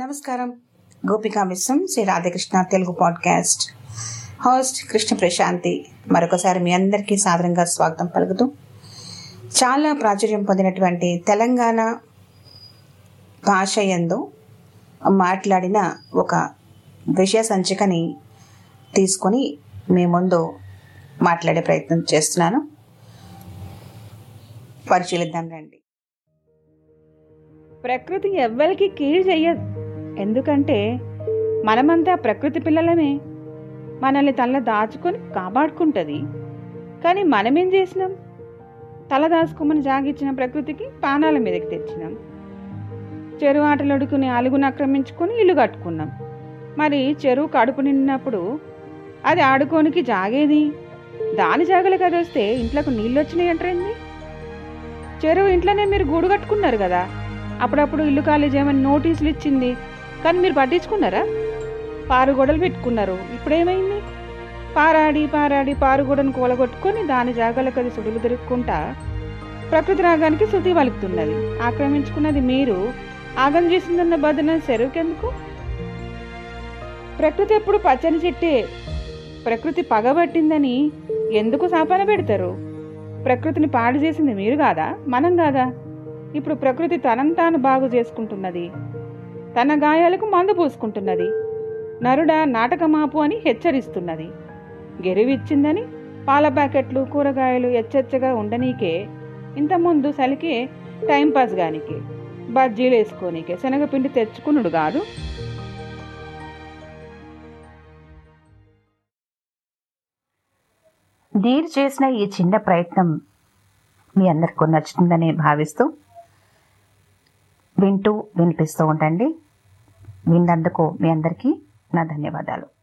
నమస్కారం. Gopika Mesram Shri Radhakrishna Telugu podcast. Host Krishna Prashanti. మరొకసారి మీ అందరికీ సాదరంగా స్వాగతం పలుకుతూ చాలా ప్రాచుర్యం పొందినటువంటి తెలంగాణ భాష ఎందు మాట్లాడిన ఒక విషయ సంచికని తీసుకొని మీ ముందు మాట్లాడే ప్రయత్నం చేస్తున్నాను. పరిశీలిద్దాం రండి. ప్రకృతి ఎవ్వరికి కీడు చెయ్యదు ఎందుకంటే మనమంతా ప్రకృతి పిల్లలమే. మనల్ని తల దాచుకొని కాపాడుకుంటుంది. కానీ మనమేం చేసినాం? తల దాచుకోమని జాగిచ్చిన ప్రకృతికి పానాల మీదకి తెచ్చినాం. చెరువు ఆటలు అడుకుని అలుగును ఆక్రమించుకొని ఇల్లు కట్టుకున్నాం. మరి చెరువు కడుపు నిండినప్పుడు అది ఆడుకోనికి జాగేది? దాని జాగలు కదా వస్తే ఇంట్లోకి నీళ్ళు వచ్చినాయి అంటారేంది చెరువు ఇంట్లోనే మీరు గూడు కట్టుకున్నారు కదా. అప్పుడప్పుడు ఇల్లు ఖాళీ చేయమని నోటీసులు ఇచ్చింది. కానీ మీరు పట్టించుకున్నారా? పారుగొడలు పెట్టుకున్నారు. ఇప్పుడేమైంది? పారాడి పారాడి పారుగొడను కూలగొట్టుకొని దాని జాగాలకు అది సుడులు తిరుక్కుంటా ప్రకృతి రాగానికి శృతి పలుకుతున్నది ఆక్రమించుకున్నది మీరు. ఆగం చేసిందన్న బదున చెరువుకెందుకు ప్రకృతి ఎప్పుడు పచ్చని చెట్టే. ప్రకృతి పగబట్టిందని ఎందుకు సాపన పెడతారు? ప్రకృతిని పాడు చేసింది మీరు కాదా? మనం కాదా? ఇప్పుడు ప్రకృతి తనంతాను బాగు చేసుకుంటున్నది. తన గాయాలకు మందు పూసుకుంటున్నది. నరుడ నాటకమాపు అని హెచ్చరిస్తున్నది. గెరివిచ్చిందని పాల ప్యాకెట్లు కూరగాయలు ఎచ్చెచ్చగా ఉండనీకే ఇంతకుముందు సలికే టైంపాస్ గానికే బజ్జీలు వేసుకోనీకే శనగపిండి తెచ్చుకునుడు కాదు నేను చేసిన ఈ చిన్న ప్రయత్నం మీ అందరికీ నచ్చుతుందని భావిస్తూ వింటూ వినిపిస్తూ ఉండండి. విన్నందుకు మీ అందరికీ నా ధన్యవాదాలు.